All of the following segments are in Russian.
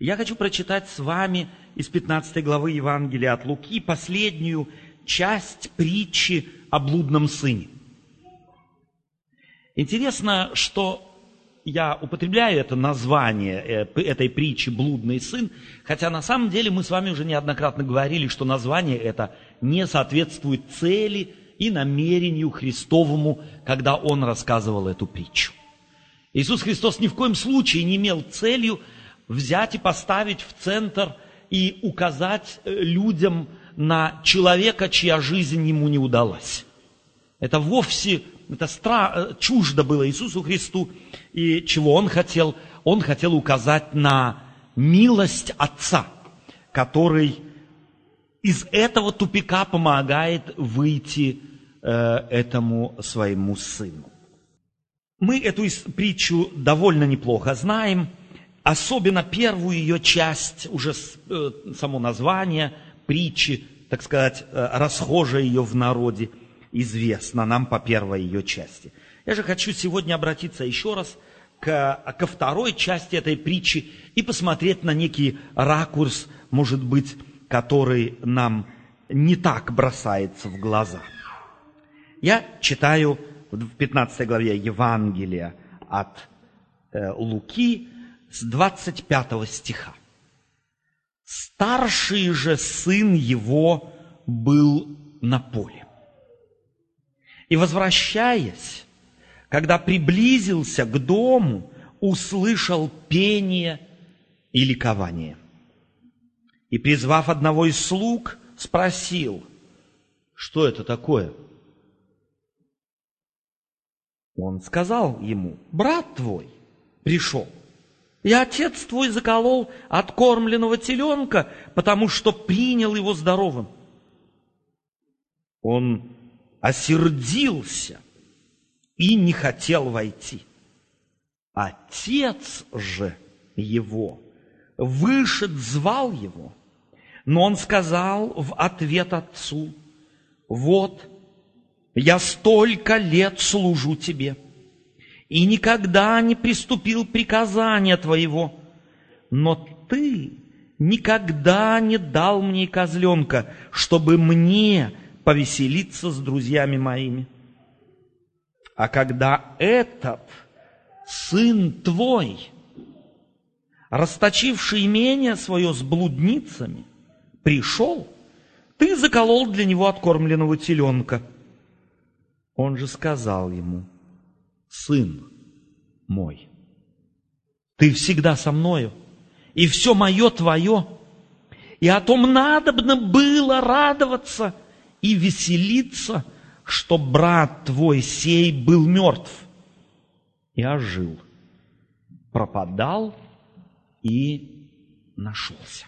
Я хочу прочитать с вами из 15 главы Евангелия от Луки последнюю часть притчи о блудном сыне. Интересно, что я употребляю это название э, этой притчи «блудный сын», хотя на самом деле мы с вами уже неоднократно говорили, что название это не соответствует цели и намерению Христовому, когда Он рассказывал эту притчу. Иисус Христос ни в коем случае не имел целью взять и поставить в центр и указать э, людям на человека, чья жизнь ему не удалась. Это вовсе это стра... Э, чуждо было Иисусу Христу. И чего Он хотел? Он хотел указать на милость Отца, который из этого тупика помогает выйти э, этому своему сыну. Мы эту притчу довольно неплохо знаем, особенно первую ее часть, уже э, само название притчи, так сказать, э, расхожее ее в народе – известно нам по первой ее части. Я же хочу сегодня обратиться еще раз к, ко второй части этой притчи и посмотреть на некий ракурс, может быть, который нам не так бросается в глаза. Я читаю в 15 главе Евангелия от э, Луки с 25 стиха. Старший же сын его был на поле. И возвращаясь, когда приблизился к дому, услышал пение и ликование. И, призвав одного из слуг, спросил, что это такое? Он сказал ему, брат твой пришел. И отец твой заколол откормленного теленка, потому что принял его здоровым. Он осердился и не хотел войти. Отец же его вышед звал его, но он сказал в ответ отцу, вот, я столько лет служу тебе, и никогда не приступил приказания твоего, но ты никогда не дал мне козленка, чтобы мне повеселиться с друзьями моими. А когда этот сын твой, расточивший имение свое с блудницами, пришел, ты заколол для него откормленного теленка. Он же сказал ему, сын мой, ты всегда со мною, и все мое твое, и о том надобно было радоваться – и веселиться, что брат твой сей был мертв и ожил, пропадал и нашелся.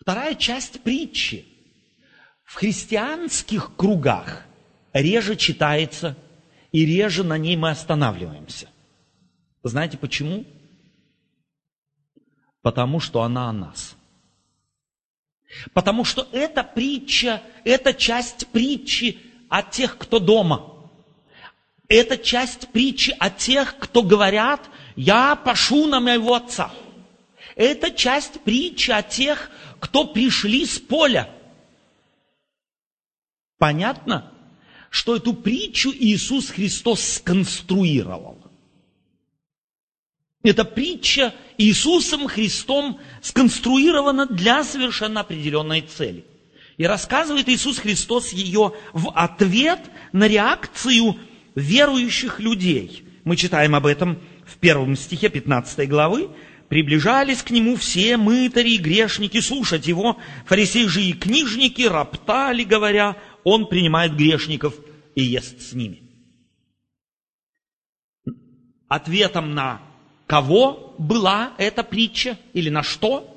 Вторая часть притчи. В христианских кругах реже читается и реже на ней мы останавливаемся. Знаете почему? Потому что она о нас – Потому что эта притча, это часть притчи о тех, кто дома. Это часть притчи о тех, кто говорят, я пошу на моего отца. Это часть притчи о тех, кто пришли с поля. Понятно, что эту притчу Иисус Христос сконструировал. Эта притча Иисусом Христом сконструирована для совершенно определенной цели. И рассказывает Иисус Христос ее в ответ на реакцию верующих людей. Мы читаем об этом в первом стихе 15 главы. «Приближались к нему все мытари и грешники слушать его. Фарисеи же и книжники роптали, говоря, он принимает грешников и ест с ними». Ответом на кого была эта притча или на что?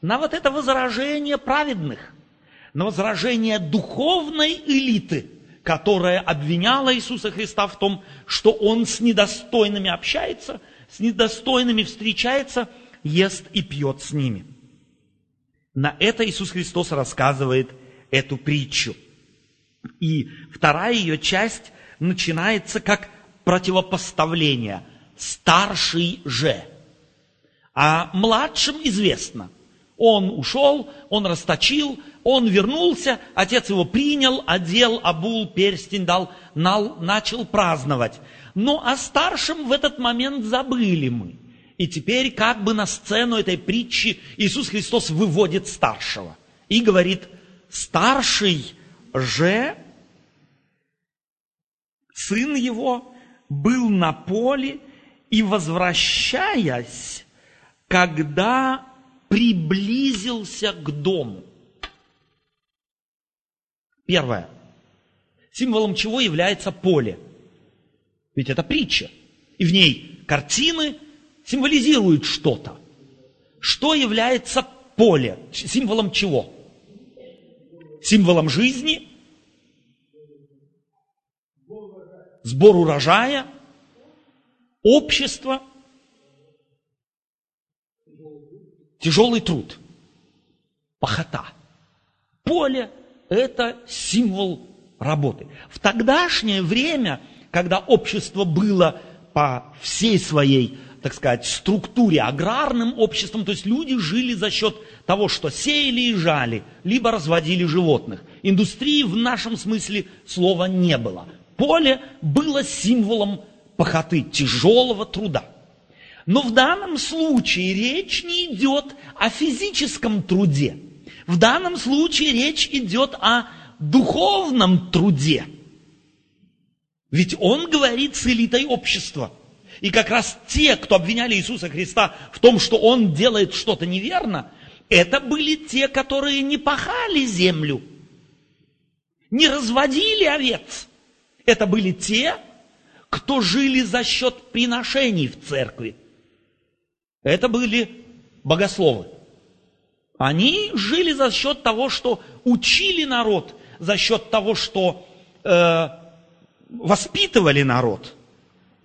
На вот это возражение праведных, на возражение духовной элиты, которая обвиняла Иисуса Христа в том, что Он с недостойными общается, с недостойными встречается, ест и пьет с ними. На это Иисус Христос рассказывает эту притчу. И вторая ее часть начинается как противопоставление – старший же. А младшим известно. Он ушел, он расточил, он вернулся, отец его принял, одел, обул, перстень дал, начал праздновать. Но о старшем в этот момент забыли мы. И теперь как бы на сцену этой притчи Иисус Христос выводит старшего и говорит, старший же, сын его, был на поле и, возвращаясь, когда приблизился к дому. Первое. Символом чего является поле? Ведь это притча. И в ней картины символизируют что-то. Что является поле? Символом чего? Символом жизни? Сбор урожая? Общество? Тяжелый труд. Пахота. Поле – это символ работы. В тогдашнее время, когда общество было по всей своей, так сказать, структуре аграрным обществом, то есть люди жили за счет того, что сеяли и жали, либо разводили животных. Индустрии в нашем смысле слова не было. Поле было символом похоты, тяжелого труда. Но в данном случае речь не идет о физическом труде. В данном случае речь идет о духовном труде. Ведь он говорит с элитой общества. И как раз те, кто обвиняли Иисуса Христа в том, что он делает что-то неверно, это были те, которые не пахали землю, не разводили овец. Это были те, кто жили за счет приношений в церкви. Это были богословы. Они жили за счет того, что учили народ, за счет того, что э, воспитывали народ.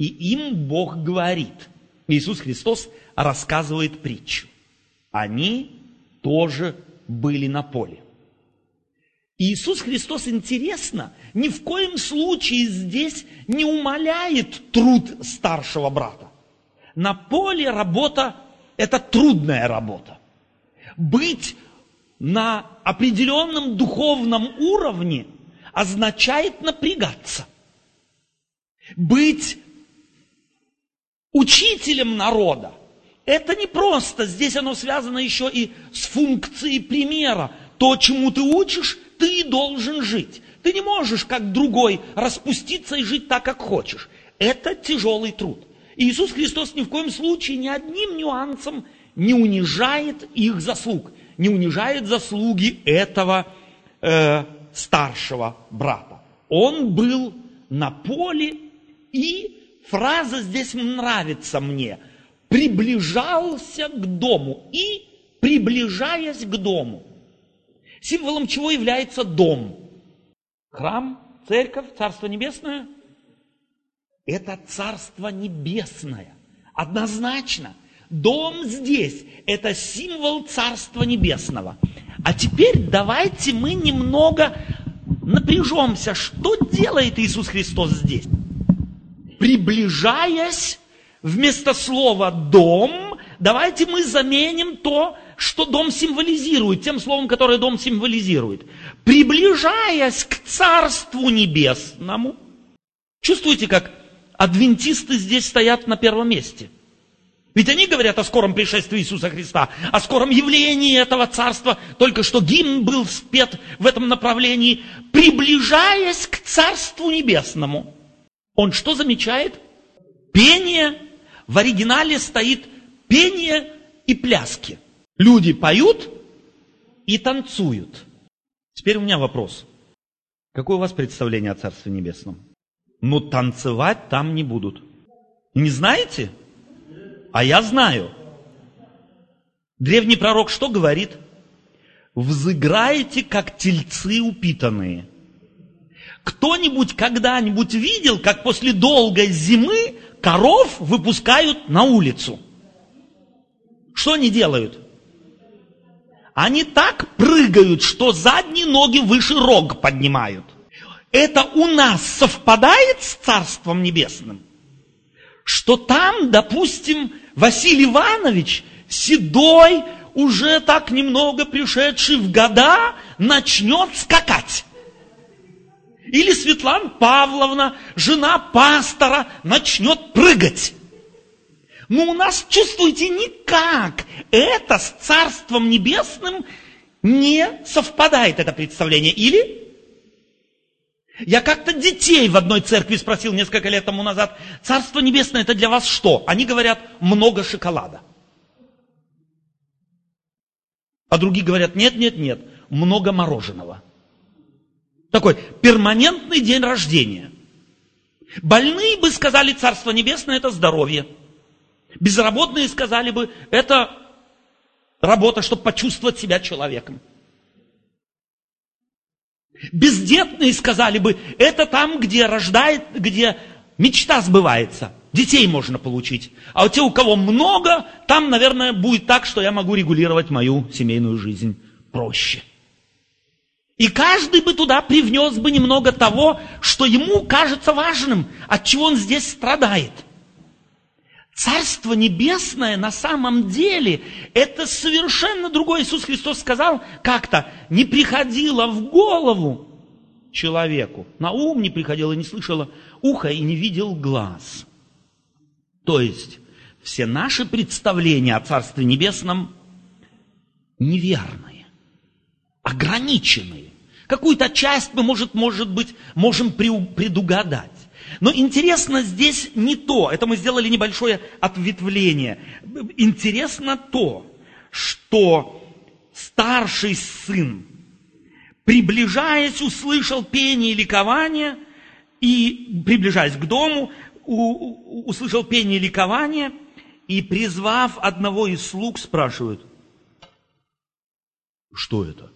И им Бог говорит. Иисус Христос рассказывает притчу. Они тоже были на поле. Иисус Христос, интересно, ни в коем случае здесь не умаляет труд старшего брата. На поле работа – это трудная работа. Быть на определенном духовном уровне означает напрягаться. Быть учителем народа – это не просто, здесь оно связано еще и с функцией примера. То, чему ты учишь, ты должен жить. Ты не можешь, как другой, распуститься и жить так, как хочешь. Это тяжелый труд. И Иисус Христос ни в коем случае ни одним нюансом не унижает их заслуг, не унижает заслуги этого э, старшего брата. Он был на поле, и фраза здесь нравится мне. Приближался к дому и приближаясь к дому. Символом чего является дом? Храм, церковь, Царство Небесное? Это Царство Небесное. Однозначно. Дом здесь – это символ Царства Небесного. А теперь давайте мы немного напряжемся. Что делает Иисус Христос здесь? Приближаясь, вместо слова «дом», давайте мы заменим то, что дом символизирует, тем словом, которое дом символизирует. Приближаясь к Царству Небесному. Чувствуете, как адвентисты здесь стоят на первом месте? Ведь они говорят о скором пришествии Иисуса Христа, о скором явлении этого царства. Только что гимн был спет в этом направлении, приближаясь к Царству Небесному. Он что замечает? Пение. В оригинале стоит пение и пляски. Люди поют и танцуют. Теперь у меня вопрос. Какое у вас представление о Царстве Небесном? Ну, танцевать там не будут. Не знаете? А я знаю. Древний пророк что говорит? Взыграете, как тельцы упитанные. Кто-нибудь когда-нибудь видел, как после долгой зимы коров выпускают на улицу? Что они делают? Они так прыгают, что задние ноги выше рог поднимают. Это у нас совпадает с Царством Небесным? Что там, допустим, Василий Иванович седой, уже так немного пришедший в года, начнет скакать. Или Светлана Павловна, жена пастора, начнет прыгать. Но у нас, чувствуете, никак это с Царством Небесным не совпадает, это представление. Или? Я как-то детей в одной церкви спросил несколько лет тому назад, Царство Небесное это для вас что? Они говорят, много шоколада. А другие говорят, нет, нет, нет, много мороженого. Такой перманентный день рождения. Больные бы сказали, Царство Небесное – это здоровье. Безработные сказали бы, это работа, чтобы почувствовать себя человеком. Бездетные сказали бы, это там, где рождает, где мечта сбывается. Детей можно получить. А у те, у кого много, там, наверное, будет так, что я могу регулировать мою семейную жизнь проще. И каждый бы туда привнес бы немного того, что ему кажется важным, от чего он здесь страдает. Царство Небесное на самом деле это совершенно другое. Иисус Христос сказал как-то, не приходило в голову человеку, на ум не приходило, не слышало ухо и не видел глаз. То есть все наши представления о Царстве Небесном неверные, ограниченные. Какую-то часть мы, может, может быть, можем предугадать. Но интересно здесь не то, это мы сделали небольшое ответвление. Интересно то, что старший сын, приближаясь, услышал пение и ликование, и, приближаясь к дому, услышал пение и ликование, и, призвав одного из слуг, спрашивает, что это?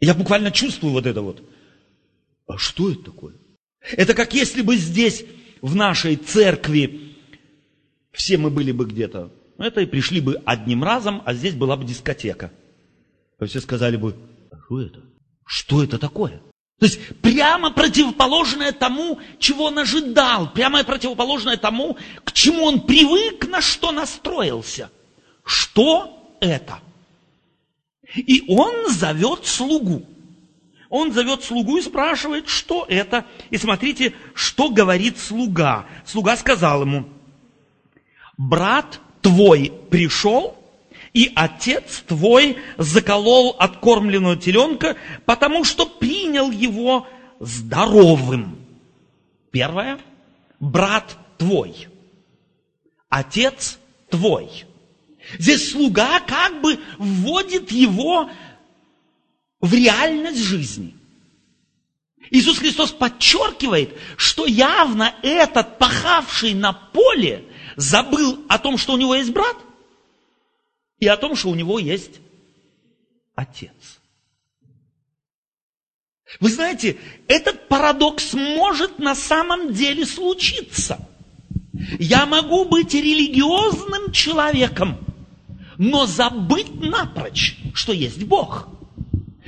Я буквально чувствую вот это вот. А что это такое? Это как если бы здесь, в нашей церкви, все мы были бы где-то, это и пришли бы одним разом, а здесь была бы дискотека. И все сказали бы, а что это? Что это такое? То есть прямо противоположное тому, чего он ожидал, прямо противоположное тому, к чему он привык, на что настроился. Что это? И он зовет слугу. Он зовет слугу и спрашивает, что это. И смотрите, что говорит слуга. Слуга сказал ему, брат твой пришел, и отец твой заколол откормленного теленка, потому что принял его здоровым. Первое, брат твой, отец твой. Здесь слуга как бы вводит его в реальность жизни. Иисус Христос подчеркивает, что явно этот пахавший на поле забыл о том, что у него есть брат – и о том, что у него есть отец. Вы знаете, этот парадокс может на самом деле случиться. Я могу быть религиозным человеком, но забыть напрочь, что есть Бог.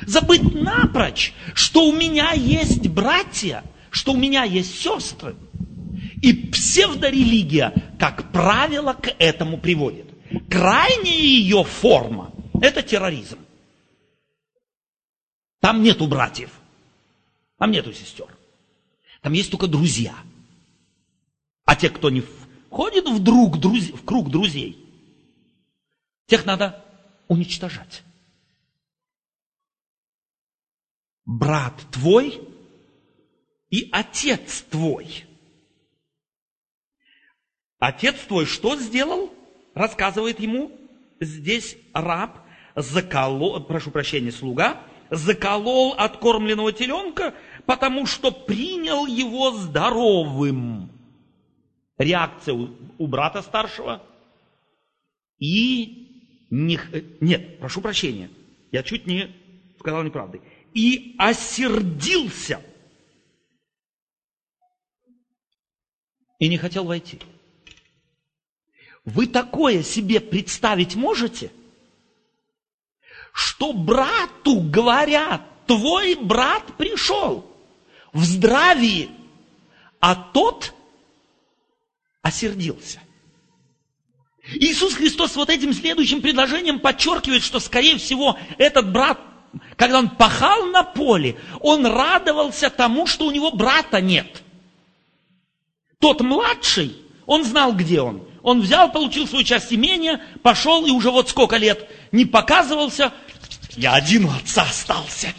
Забыть напрочь, что у меня есть братья, что у меня есть сестры. И псевдорелигия, как правило, к этому приводит. Крайняя ее форма – это терроризм. Там нету братьев, там нету сестер. Там есть только друзья. А те, кто не входит в, друг, друз... в круг друзей, тех надо уничтожать. Брат твой и отец твой. Отец твой что сделал? рассказывает ему, здесь раб заколол, прошу прощения, слуга, заколол откормленного теленка, потому что принял его здоровым. Реакция у, у брата старшего. И не, нет, прошу прощения, я чуть не сказал неправды. И осердился. И не хотел войти. Вы такое себе представить можете? Что брату говорят, твой брат пришел в здравии, а тот осердился. Иисус Христос вот этим следующим предложением подчеркивает, что, скорее всего, этот брат, когда он пахал на поле, он радовался тому, что у него брата нет. Тот младший, он знал, где он. Он взял, получил свою часть имения, пошел и уже вот сколько лет не показывался. Я один у отца остался.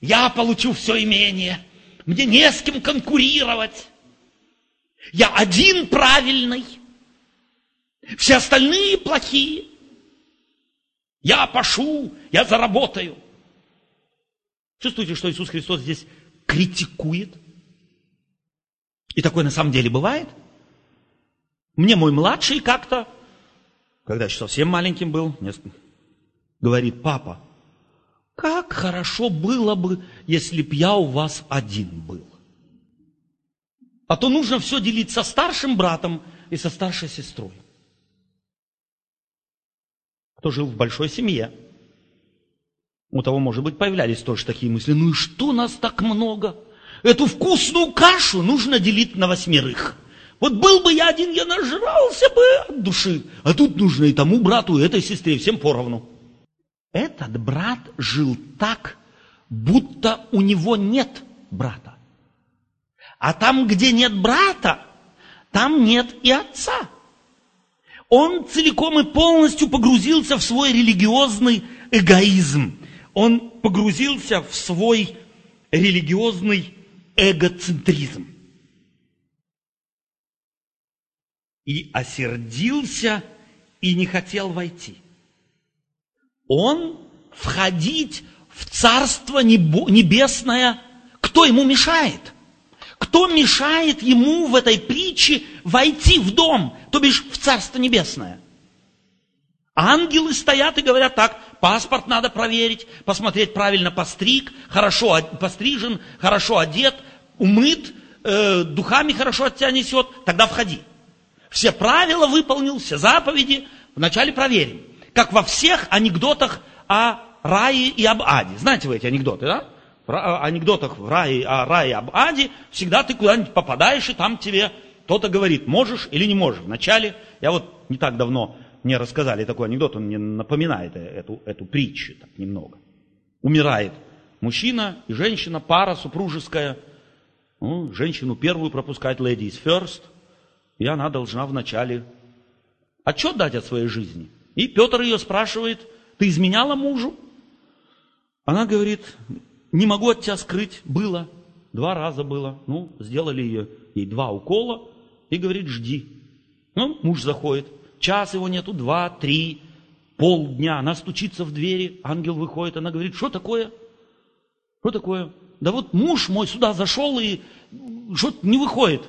Я получу все имение. Мне не с кем конкурировать. Я один правильный. Все остальные плохие. Я пошу, я заработаю. Чувствуете, что Иисус Христос здесь критикует? И такое на самом деле бывает? Мне мой младший как-то, когда еще совсем маленьким был, говорит, папа, как хорошо было бы, если б я у вас один был. А то нужно все делить со старшим братом и со старшей сестрой кто жил в большой семье. У того, может быть, появлялись тоже такие мысли. Ну и что нас так много? Эту вкусную кашу нужно делить на восьмерых. Вот был бы я один, я нажрался бы от души. А тут нужно и тому брату, и этой сестре, всем поровну. Этот брат жил так, будто у него нет брата. А там, где нет брата, там нет и отца он целиком и полностью погрузился в свой религиозный эгоизм. Он погрузился в свой религиозный эгоцентризм. И осердился и не хотел войти. Он входить в Царство Небесное, кто ему мешает? Кто мешает ему в этой притче войти в дом, то бишь в Царство Небесное? Ангелы стоят и говорят так, паспорт надо проверить, посмотреть, правильно постриг, хорошо пострижен, хорошо одет, умыт, э, духами хорошо от тебя несет, тогда входи. Все правила выполнил, все заповеди, вначале проверим. Как во всех анекдотах о рае и об аде. Знаете вы эти анекдоты, да? анекдотах в рае, о рае, об аде, всегда ты куда-нибудь попадаешь, и там тебе кто-то говорит, можешь или не можешь. Вначале, я вот не так давно мне рассказали такой анекдот, он мне напоминает эту, эту притчу так немного. Умирает мужчина и женщина, пара супружеская. Ну, женщину первую пропускает ladies first, и она должна вначале отчет дать от своей жизни. И Петр ее спрашивает, ты изменяла мужу? Она говорит, не могу от тебя скрыть, было, два раза было. Ну, сделали ее, ей два укола и говорит, жди. Ну, муж заходит, час его нету, два, три, полдня. Она стучится в двери, ангел выходит, она говорит, что такое? Что такое? Да вот муж мой сюда зашел и что-то не выходит.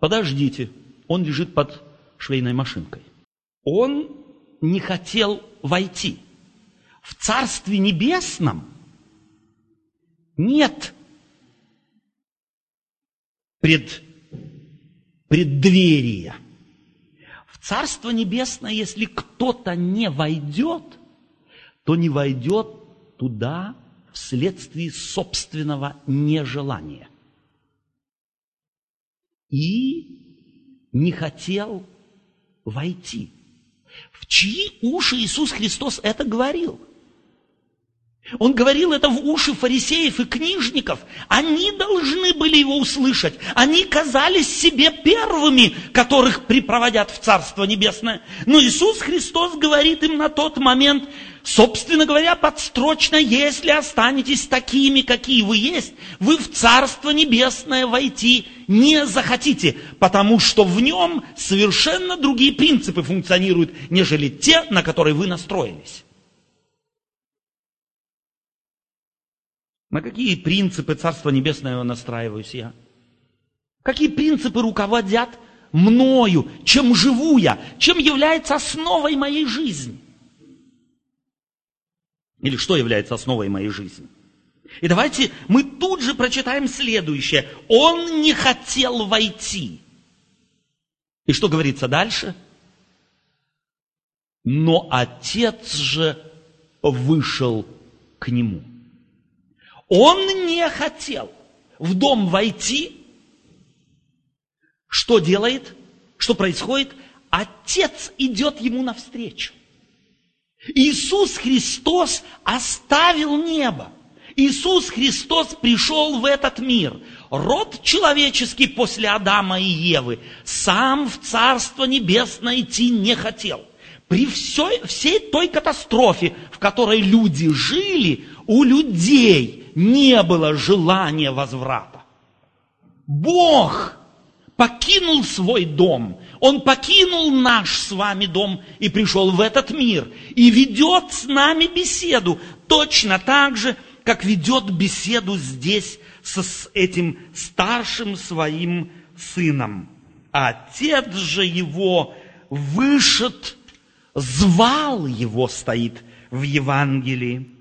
Подождите, он лежит под швейной машинкой. Он не хотел войти. В Царстве Небесном – нет пред, преддверия. В Царство Небесное, если кто-то не войдет, то не войдет туда вследствие собственного нежелания. И не хотел войти. В чьи уши Иисус Христос это говорил – он говорил это в уши фарисеев и книжников. Они должны были его услышать. Они казались себе первыми, которых припроводят в Царство Небесное. Но Иисус Христос говорит им на тот момент, собственно говоря, подстрочно, если останетесь такими, какие вы есть, вы в Царство Небесное войти не захотите, потому что в нем совершенно другие принципы функционируют, нежели те, на которые вы настроились. На какие принципы Царства Небесного настраиваюсь я? Какие принципы руководят мною? Чем живу я? Чем является основой моей жизни? Или что является основой моей жизни? И давайте мы тут же прочитаем следующее. Он не хотел войти. И что говорится дальше? Но отец же вышел к нему. Он не хотел в дом войти. Что делает? Что происходит? Отец идет ему навстречу. Иисус Христос оставил небо. Иисус Христос пришел в этот мир. Род человеческий после Адама и Евы сам в Царство Небесное идти не хотел. При всей, всей той катастрофе, в которой люди жили, у людей не было желания возврата. Бог покинул свой дом, Он покинул наш с вами дом и пришел в этот мир и ведет с нами беседу точно так же, как ведет беседу здесь с этим старшим своим сыном. Отец же его вышед, звал его, стоит в Евангелии.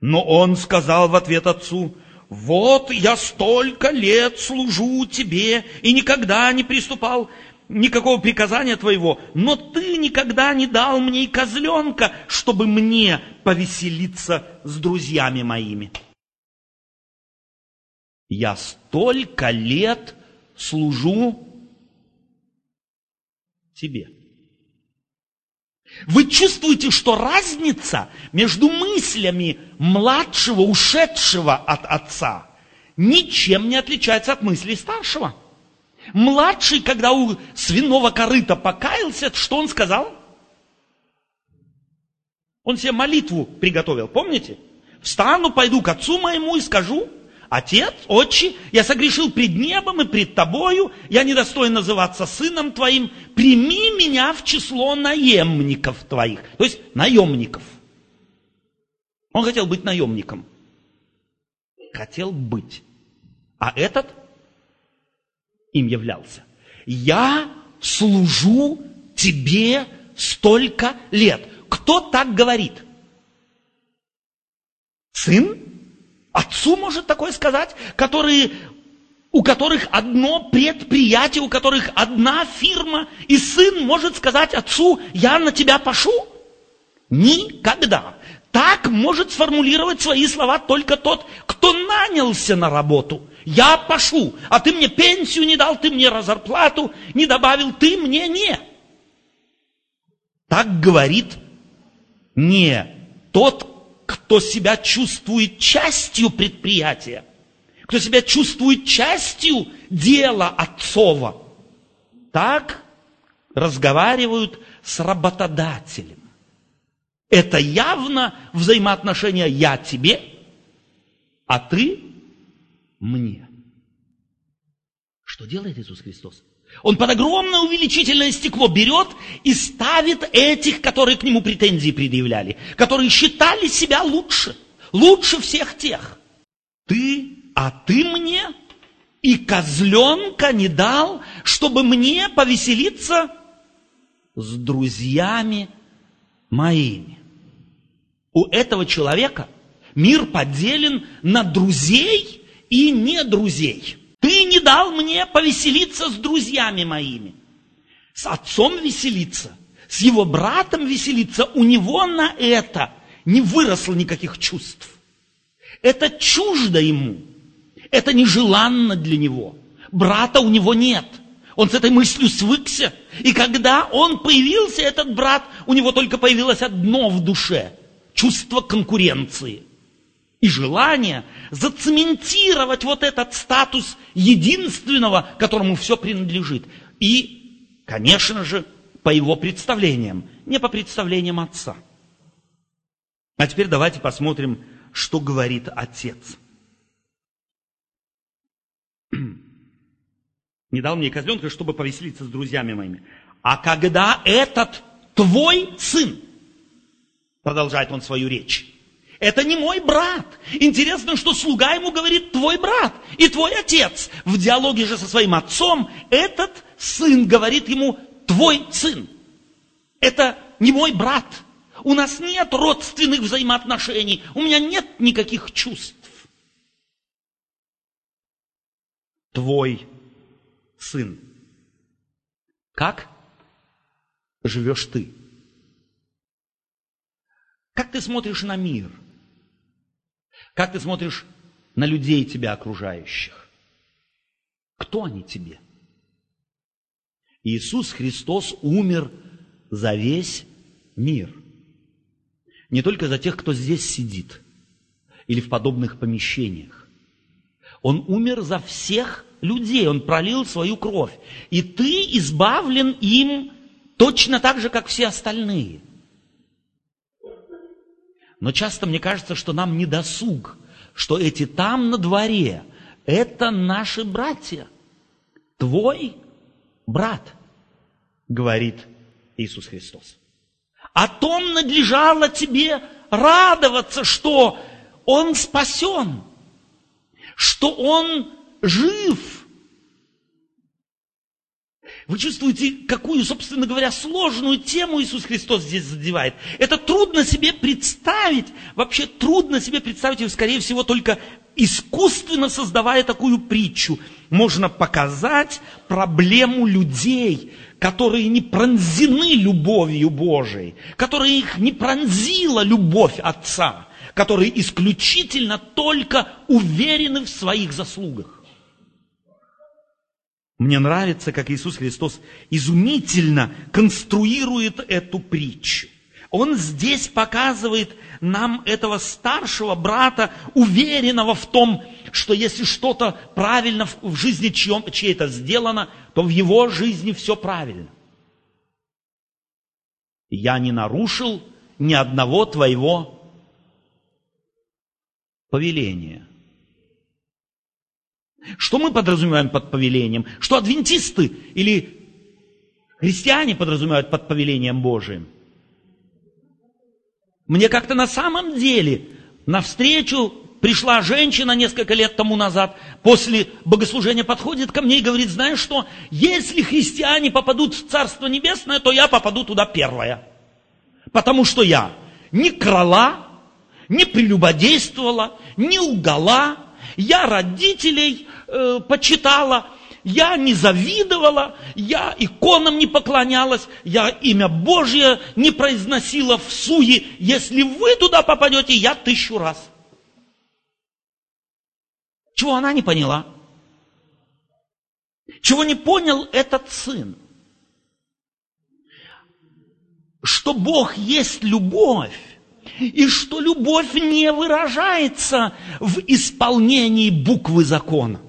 Но он сказал в ответ отцу, вот я столько лет служу тебе и никогда не приступал никакого приказания твоего, но ты никогда не дал мне и козленка, чтобы мне повеселиться с друзьями моими. Я столько лет служу тебе. Вы чувствуете, что разница между мыслями младшего, ушедшего от отца, ничем не отличается от мыслей старшего. Младший, когда у свиного корыта покаялся, что он сказал? Он себе молитву приготовил, помните? Встану, пойду к отцу моему и скажу, Отец, отче, я согрешил пред небом и пред тобою, я недостоин называться сыном твоим, прими меня в число наемников твоих. То есть наемников. Он хотел быть наемником. Хотел быть. А этот им являлся. Я служу тебе столько лет. Кто так говорит? Сын? Отцу может такое сказать, которые, у которых одно предприятие, у которых одна фирма, и сын может сказать отцу, я на тебя пошу? Никогда. Так может сформулировать свои слова только тот, кто нанялся на работу. Я пошу, а ты мне пенсию не дал, ты мне зарплату не добавил, ты мне не. Так говорит не тот, кто себя чувствует частью предприятия, кто себя чувствует частью дела отцова, так разговаривают с работодателем. Это явно взаимоотношения «я тебе», а ты мне. Что делает Иисус Христос? Он под огромное увеличительное стекло берет и ставит этих, которые к нему претензии предъявляли, которые считали себя лучше, лучше всех тех. Ты, а ты мне и козленка не дал, чтобы мне повеселиться с друзьями моими. У этого человека мир поделен на друзей и не друзей. Ты не дал мне повеселиться с друзьями моими. С отцом веселиться, с его братом веселиться. У него на это не выросло никаких чувств. Это чуждо ему. Это нежеланно для него. Брата у него нет. Он с этой мыслью свыкся. И когда он появился, этот брат, у него только появилось одно в душе – чувство конкуренции и желание зацементировать вот этот статус единственного, которому все принадлежит. И, конечно же, по его представлениям, не по представлениям отца. А теперь давайте посмотрим, что говорит отец. Не дал мне козленка, чтобы повеселиться с друзьями моими. А когда этот твой сын, продолжает он свою речь, это не мой брат. Интересно, что слуга ему говорит твой брат и твой отец. В диалоге же со своим отцом этот сын говорит ему твой сын. Это не мой брат. У нас нет родственных взаимоотношений. У меня нет никаких чувств. Твой сын. Как живешь ты? Как ты смотришь на мир? Как ты смотришь на людей тебя окружающих? Кто они тебе? Иисус Христос умер за весь мир. Не только за тех, кто здесь сидит или в подобных помещениях. Он умер за всех людей, Он пролил свою кровь. И ты избавлен им точно так же, как все остальные. Но часто мне кажется, что нам не досуг, что эти там на дворе – это наши братья. Твой брат, говорит Иисус Христос. О том надлежало тебе радоваться, что он спасен, что он жив. Вы чувствуете, какую, собственно говоря, сложную тему Иисус Христос здесь задевает. Это трудно себе представить, вообще трудно себе представить, и, скорее всего, только искусственно создавая такую притчу, можно показать проблему людей, которые не пронзены любовью Божией, которые их не пронзила любовь Отца, которые исключительно только уверены в своих заслугах. Мне нравится, как Иисус Христос изумительно конструирует эту притчу. Он здесь показывает нам этого старшего брата, уверенного в том, что если что-то правильно в жизни чьей-то сделано, то в его жизни все правильно. Я не нарушил ни одного твоего повеления. Что мы подразумеваем под повелением? Что адвентисты или христиане подразумевают под повелением Божиим? Мне как-то на самом деле навстречу пришла женщина несколько лет тому назад, после богослужения подходит ко мне и говорит, знаешь что, если христиане попадут в Царство Небесное, то я попаду туда первая. Потому что я не крала, не прелюбодействовала, не лгала, я родителей э, почитала, я не завидовала, я иконам не поклонялась, я имя Божье не произносила в суе. Если вы туда попадете, я тысячу раз. Чего она не поняла? Чего не понял этот сын? Что Бог есть любовь, и что любовь не выражается в исполнении буквы закона,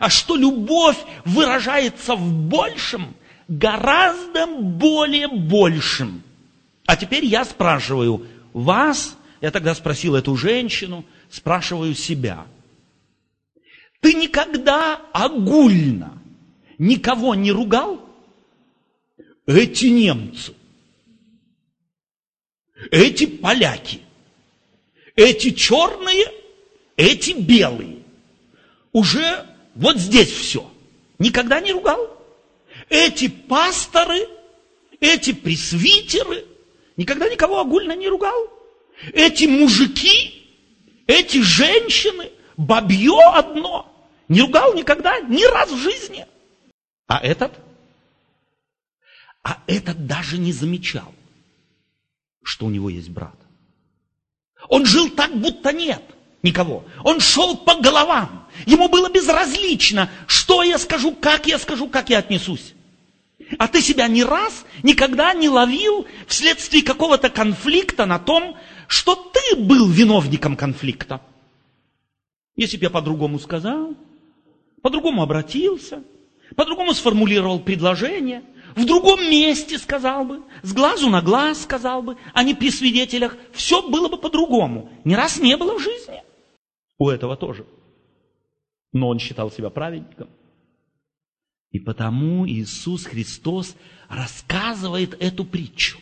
а что любовь выражается в большем, гораздо более большем. А теперь я спрашиваю вас, я тогда спросил эту женщину, спрашиваю себя – ты никогда огульно никого не ругал? Эти немцы, эти поляки, эти черные, эти белые. Уже вот здесь все. Никогда не ругал? Эти пасторы, эти пресвитеры, никогда никого огульно не ругал? Эти мужики, эти женщины, бабье одно. Не ругал никогда, ни раз в жизни. А этот? А этот даже не замечал, что у него есть брат. Он жил так, будто нет никого. Он шел по головам. Ему было безразлично, что я скажу, как я скажу, как я отнесусь. А ты себя ни раз, никогда не ловил вследствие какого-то конфликта на том, что ты был виновником конфликта. Если бы я по-другому сказал, по-другому обратился, по-другому сформулировал предложение, в другом месте сказал бы, с глазу на глаз сказал бы, а не при свидетелях, все было бы по-другому. Ни раз не было в жизни. У этого тоже. Но он считал себя праведником. И потому Иисус Христос рассказывает эту притчу.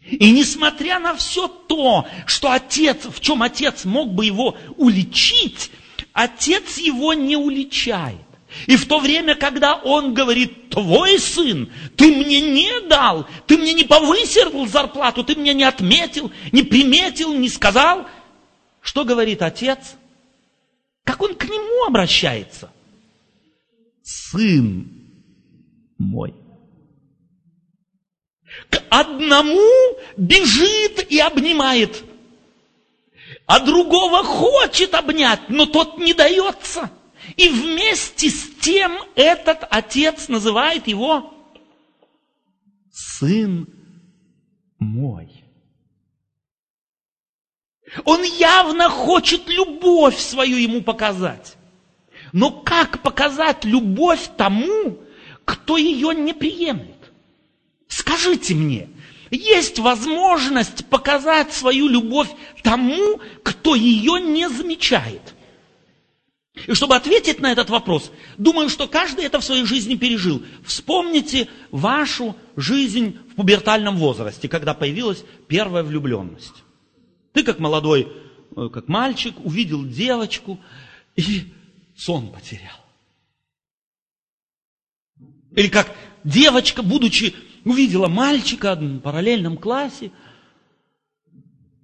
И несмотря на все то, что отец, в чем отец мог бы его уличить, отец его не уличает. И в то время, когда он говорит, твой сын, ты мне не дал, ты мне не повысил зарплату, ты мне не отметил, не приметил, не сказал, что говорит отец? Как он к нему обращается? Сын мой к одному бежит и обнимает, а другого хочет обнять, но тот не дается. И вместе с тем этот отец называет его сын мой. Он явно хочет любовь свою ему показать. Но как показать любовь тому, кто ее не приемлет? Скажите мне, есть возможность показать свою любовь тому, кто ее не замечает? И чтобы ответить на этот вопрос, думаю, что каждый это в своей жизни пережил. Вспомните вашу жизнь в пубертальном возрасте, когда появилась первая влюбленность. Ты как молодой, э, как мальчик, увидел девочку и сон потерял. Или как девочка, будучи, увидела мальчика в параллельном классе,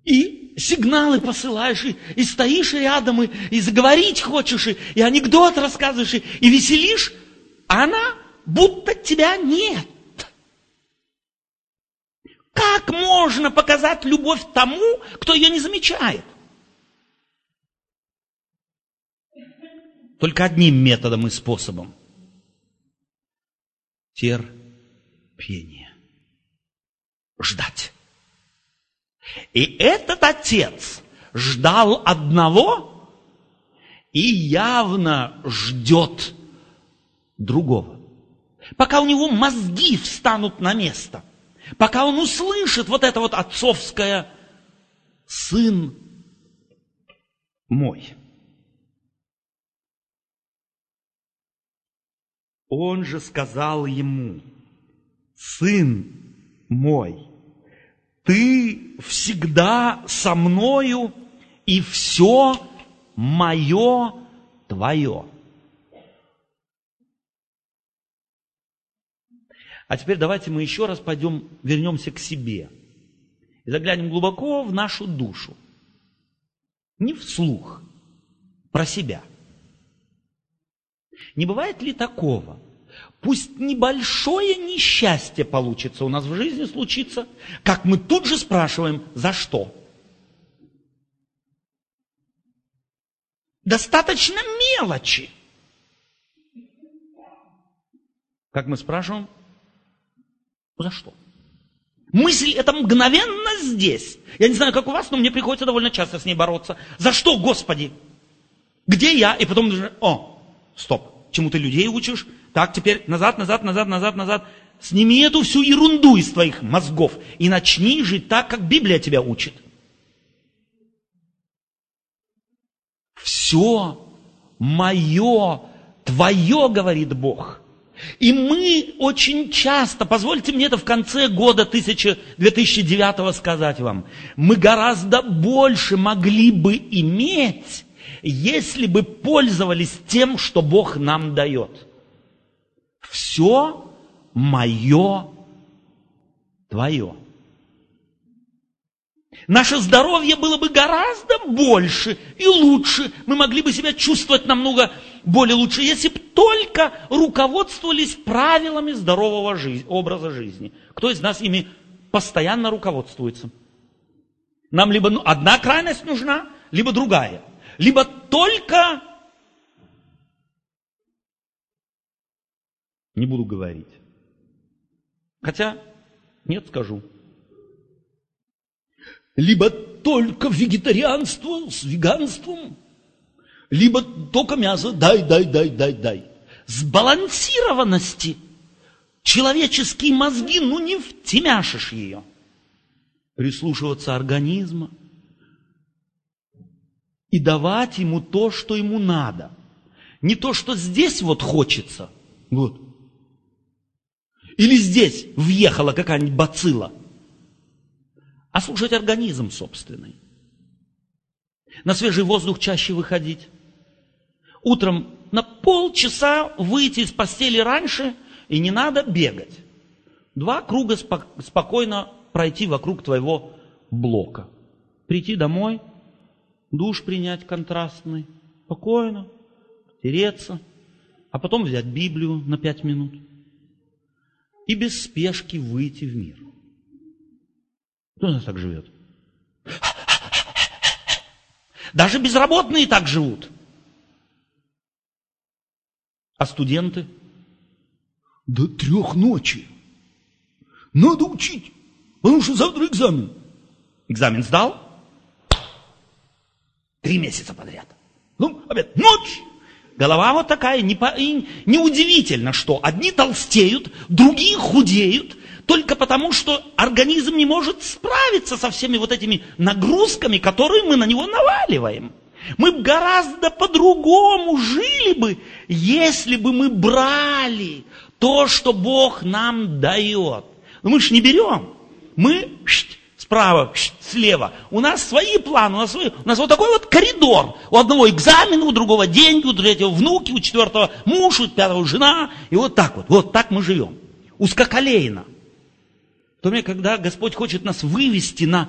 и сигналы посылаешь, и, и стоишь рядом, и, и заговорить хочешь, и, и анекдот рассказываешь, и, и веселишь, а она будто тебя нет. Как можно показать любовь тому, кто ее не замечает? Только одним методом и способом. Терпение. Ждать. И этот отец ждал одного и явно ждет другого. Пока у него мозги встанут на место, пока он услышит вот это вот отцовское «сын мой». Он же сказал ему, «Сын мой, ты всегда со мною, и все мое твое. А теперь давайте мы еще раз пойдем, вернемся к себе. И заглянем глубоко в нашу душу. Не вслух, про себя. Не бывает ли такого, Пусть небольшое несчастье получится у нас в жизни случится, как мы тут же спрашиваем, за что? Достаточно мелочи. Как мы спрашиваем, за что? Мысль это мгновенно здесь. Я не знаю, как у вас, но мне приходится довольно часто с ней бороться. За что, Господи? Где я? И потом, о, стоп, чему ты людей учишь? Так, теперь назад, назад, назад, назад, назад. Сними эту всю ерунду из твоих мозгов и начни жить так, как Библия тебя учит. Все мое, твое, говорит Бог. И мы очень часто, позвольте мне это в конце года 2009 сказать вам, мы гораздо больше могли бы иметь, если бы пользовались тем, что Бог нам дает все мое твое. Наше здоровье было бы гораздо больше и лучше. Мы могли бы себя чувствовать намного более лучше, если бы только руководствовались правилами здорового жизни, образа жизни. Кто из нас ими постоянно руководствуется? Нам либо ну, одна крайность нужна, либо другая. Либо только Не буду говорить. Хотя, нет, скажу. Либо только вегетарианство с веганством, либо только мясо, дай, дай, дай, дай, дай. Сбалансированности человеческие мозги, ну не втемяшишь ее. Прислушиваться организма и давать ему то, что ему надо. Не то, что здесь вот хочется. Вот. Или здесь въехала какая-нибудь бацилла. А слушать организм собственный. На свежий воздух чаще выходить. Утром на полчаса выйти из постели раньше, и не надо бегать. Два круга спокойно пройти вокруг твоего блока. Прийти домой, душ принять контрастный, спокойно, тереться, а потом взять Библию на пять минут – и без спешки выйти в мир. Кто у нас так живет? Даже безработные так живут. А студенты? До трех ночи. Надо учить, потому что завтра экзамен. Экзамен сдал? Три месяца подряд. Ну, опять ночь. Голова вот такая, не по... и неудивительно, что одни толстеют, другие худеют, только потому, что организм не может справиться со всеми вот этими нагрузками, которые мы на него наваливаем. Мы бы гораздо по-другому жили бы, если бы мы брали то, что Бог нам дает. Но мы же не берем. Мы справа, слева. У нас свои планы, у нас, свои, у нас вот такой вот коридор. У одного экзамен, у другого деньги, у третьего внуки, у четвертого муж, у пятого жена. И вот так вот, вот так мы живем. Узкоколейно. В то время, когда Господь хочет нас вывести на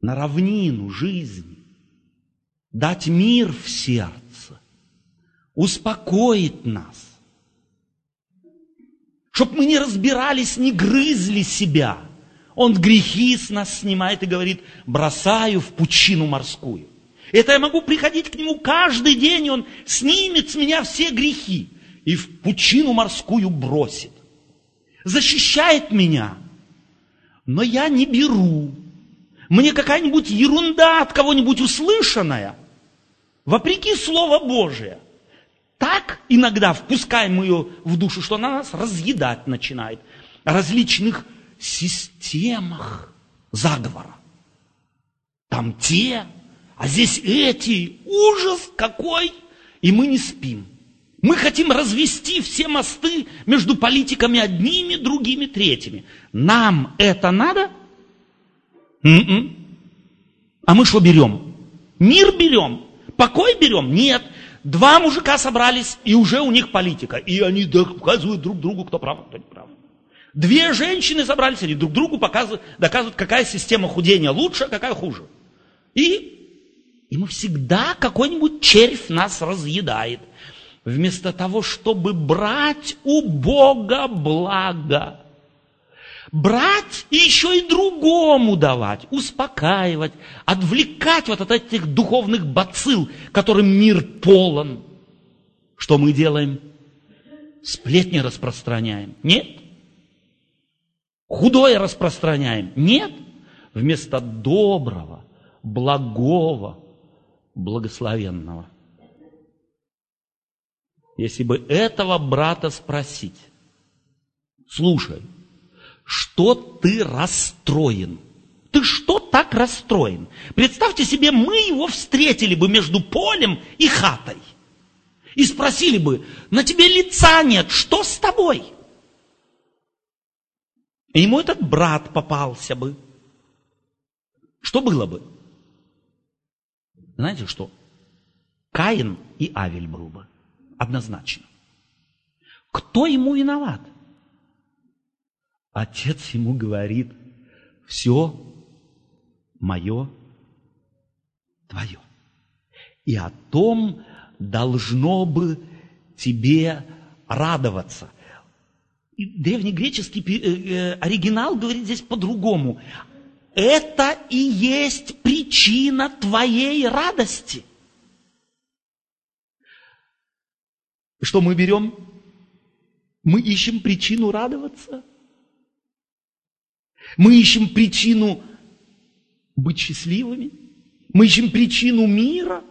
на равнину жизни, дать мир в сердце, успокоить нас, чтобы мы не разбирались, не грызли себя. Он грехи с нас снимает и говорит, бросаю в пучину морскую. Это я могу приходить к нему каждый день, и он снимет с меня все грехи и в пучину морскую бросит. Защищает меня, но я не беру мне какая-нибудь ерунда от кого-нибудь услышанная, вопреки Слову Божие, так иногда впускаем ее в душу, что она нас разъедать начинает. О различных системах заговора. Там те, а здесь эти. Ужас какой! И мы не спим. Мы хотим развести все мосты между политиками одними, другими, третьими. Нам это надо? М-м. А мы что берем? Мир берем? Покой берем? Нет. Два мужика собрались, и уже у них политика. И они доказывают друг другу, кто прав, кто не прав. Две женщины собрались, они друг другу показывают, доказывают, какая система худения лучше, а какая хуже. И, и мы всегда какой-нибудь червь нас разъедает. Вместо того, чтобы брать у Бога благо брать и еще и другому давать, успокаивать, отвлекать вот от этих духовных бацил, которым мир полон. Что мы делаем? Сплетни распространяем? Нет. Худое распространяем? Нет. Вместо доброго, благого, благословенного. Если бы этого брата спросить, слушай, что ты расстроен. Ты что так расстроен? Представьте себе, мы его встретили бы между полем и хатой. И спросили бы, на тебе лица нет, что с тобой? И ему этот брат попался бы. Что было бы? Знаете что? Каин и Авель был бы. Однозначно. Кто ему виноват? Отец ему говорит, все мое твое. И о том должно бы тебе радоваться. И древнегреческий э, э, оригинал говорит здесь по-другому. Это и есть причина твоей радости. Что мы берем? Мы ищем причину радоваться – мы ищем причину быть счастливыми. Мы ищем причину мира.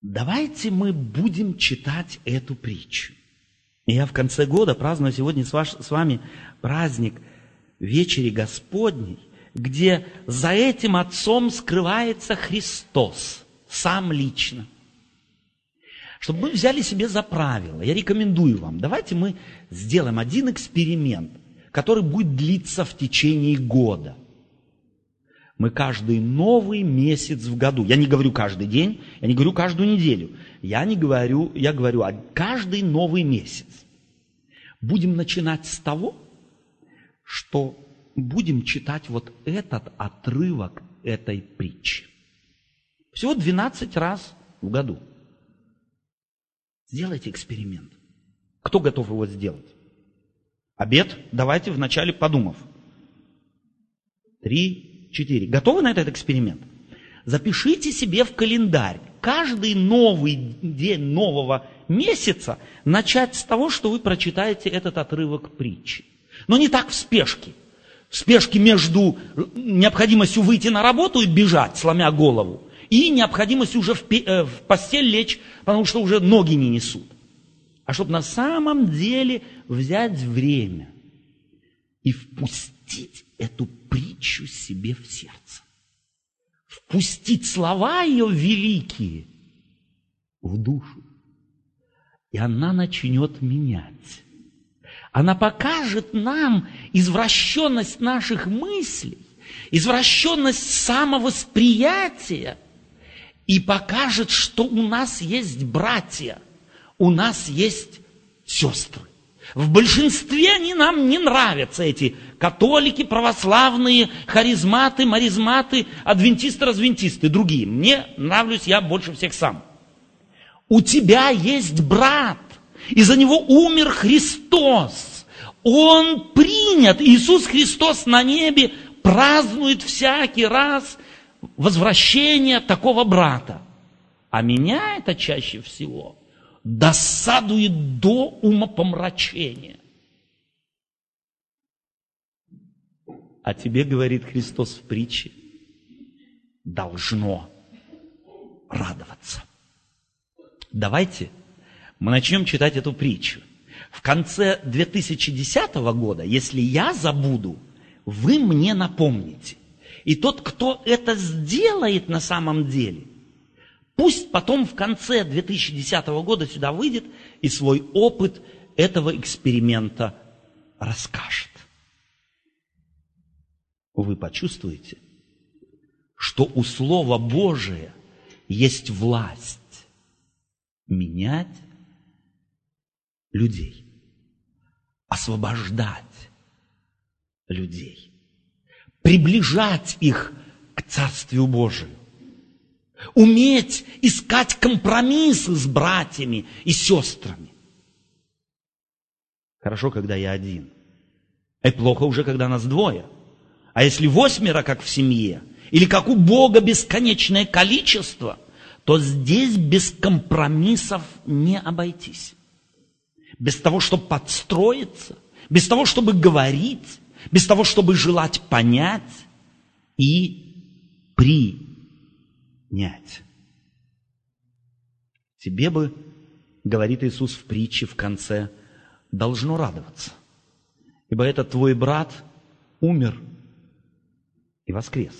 Давайте мы будем читать эту притчу. я в конце года праздную сегодня с, ваш, с вами праздник Вечери Господней, где за этим Отцом скрывается Христос, сам лично. Чтобы мы взяли себе за правило, я рекомендую вам, давайте мы сделаем один эксперимент – который будет длиться в течение года. Мы каждый новый месяц в году, я не говорю каждый день, я не говорю каждую неделю, я не говорю, я говорю а каждый новый месяц. Будем начинать с того, что будем читать вот этот отрывок этой притчи. Всего 12 раз в году. Сделайте эксперимент. Кто готов его сделать? Обед давайте вначале подумав. Три, четыре. Готовы на этот эксперимент? Запишите себе в календарь каждый новый день нового месяца начать с того, что вы прочитаете этот отрывок притчи. Но не так в спешке. В спешке между необходимостью выйти на работу и бежать, сломя голову, и необходимостью уже в, э, постель лечь, потому что уже ноги не несут. А чтобы на самом деле взять время и впустить эту притчу себе в сердце. Впустить слова ее великие в душу. И она начнет менять. Она покажет нам извращенность наших мыслей, извращенность самовосприятия и покажет, что у нас есть братья, у нас есть сестры. В большинстве они нам не нравятся, эти католики, православные, харизматы, маризматы, адвентисты, развентисты, другие. Мне нравлюсь я больше всех сам. У тебя есть брат, и за него умер Христос. Он принят. Иисус Христос на небе празднует всякий раз возвращение такого брата. А меня это чаще всего досадует до умопомрачения. А тебе, говорит Христос в притче, должно радоваться. Давайте мы начнем читать эту притчу. В конце 2010 года, если я забуду, вы мне напомните. И тот, кто это сделает на самом деле, пусть потом в конце 2010 года сюда выйдет и свой опыт этого эксперимента расскажет. Вы почувствуете, что у Слова Божия есть власть менять людей, освобождать людей, приближать их к Царствию Божию, уметь искать компромиссы с братьями и сестрами. Хорошо, когда я один. И плохо уже, когда нас двое. А если восьмеро, как в семье, или как у Бога бесконечное количество, то здесь без компромиссов не обойтись без того, чтобы подстроиться, без того, чтобы говорить, без того, чтобы желать понять и принять. Тебе бы, говорит Иисус в притче в конце, должно радоваться, ибо этот твой брат умер и воскрес,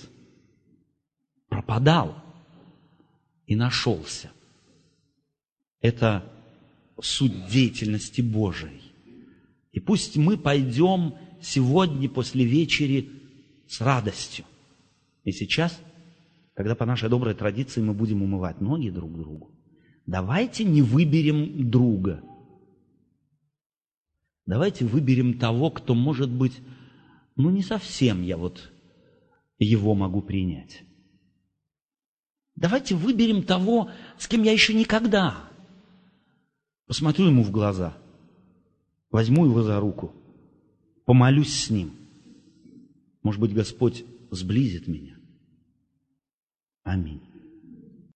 пропадал и нашелся. Это суть деятельности Божией. И пусть мы пойдем сегодня после вечери с радостью. И сейчас, когда по нашей доброй традиции мы будем умывать ноги друг другу, давайте не выберем друга. Давайте выберем того, кто может быть, ну не совсем я вот его могу принять. Давайте выберем того, с кем я еще никогда Посмотрю ему в глаза, возьму его за руку, помолюсь с ним. Может быть, Господь сблизит меня. Amém.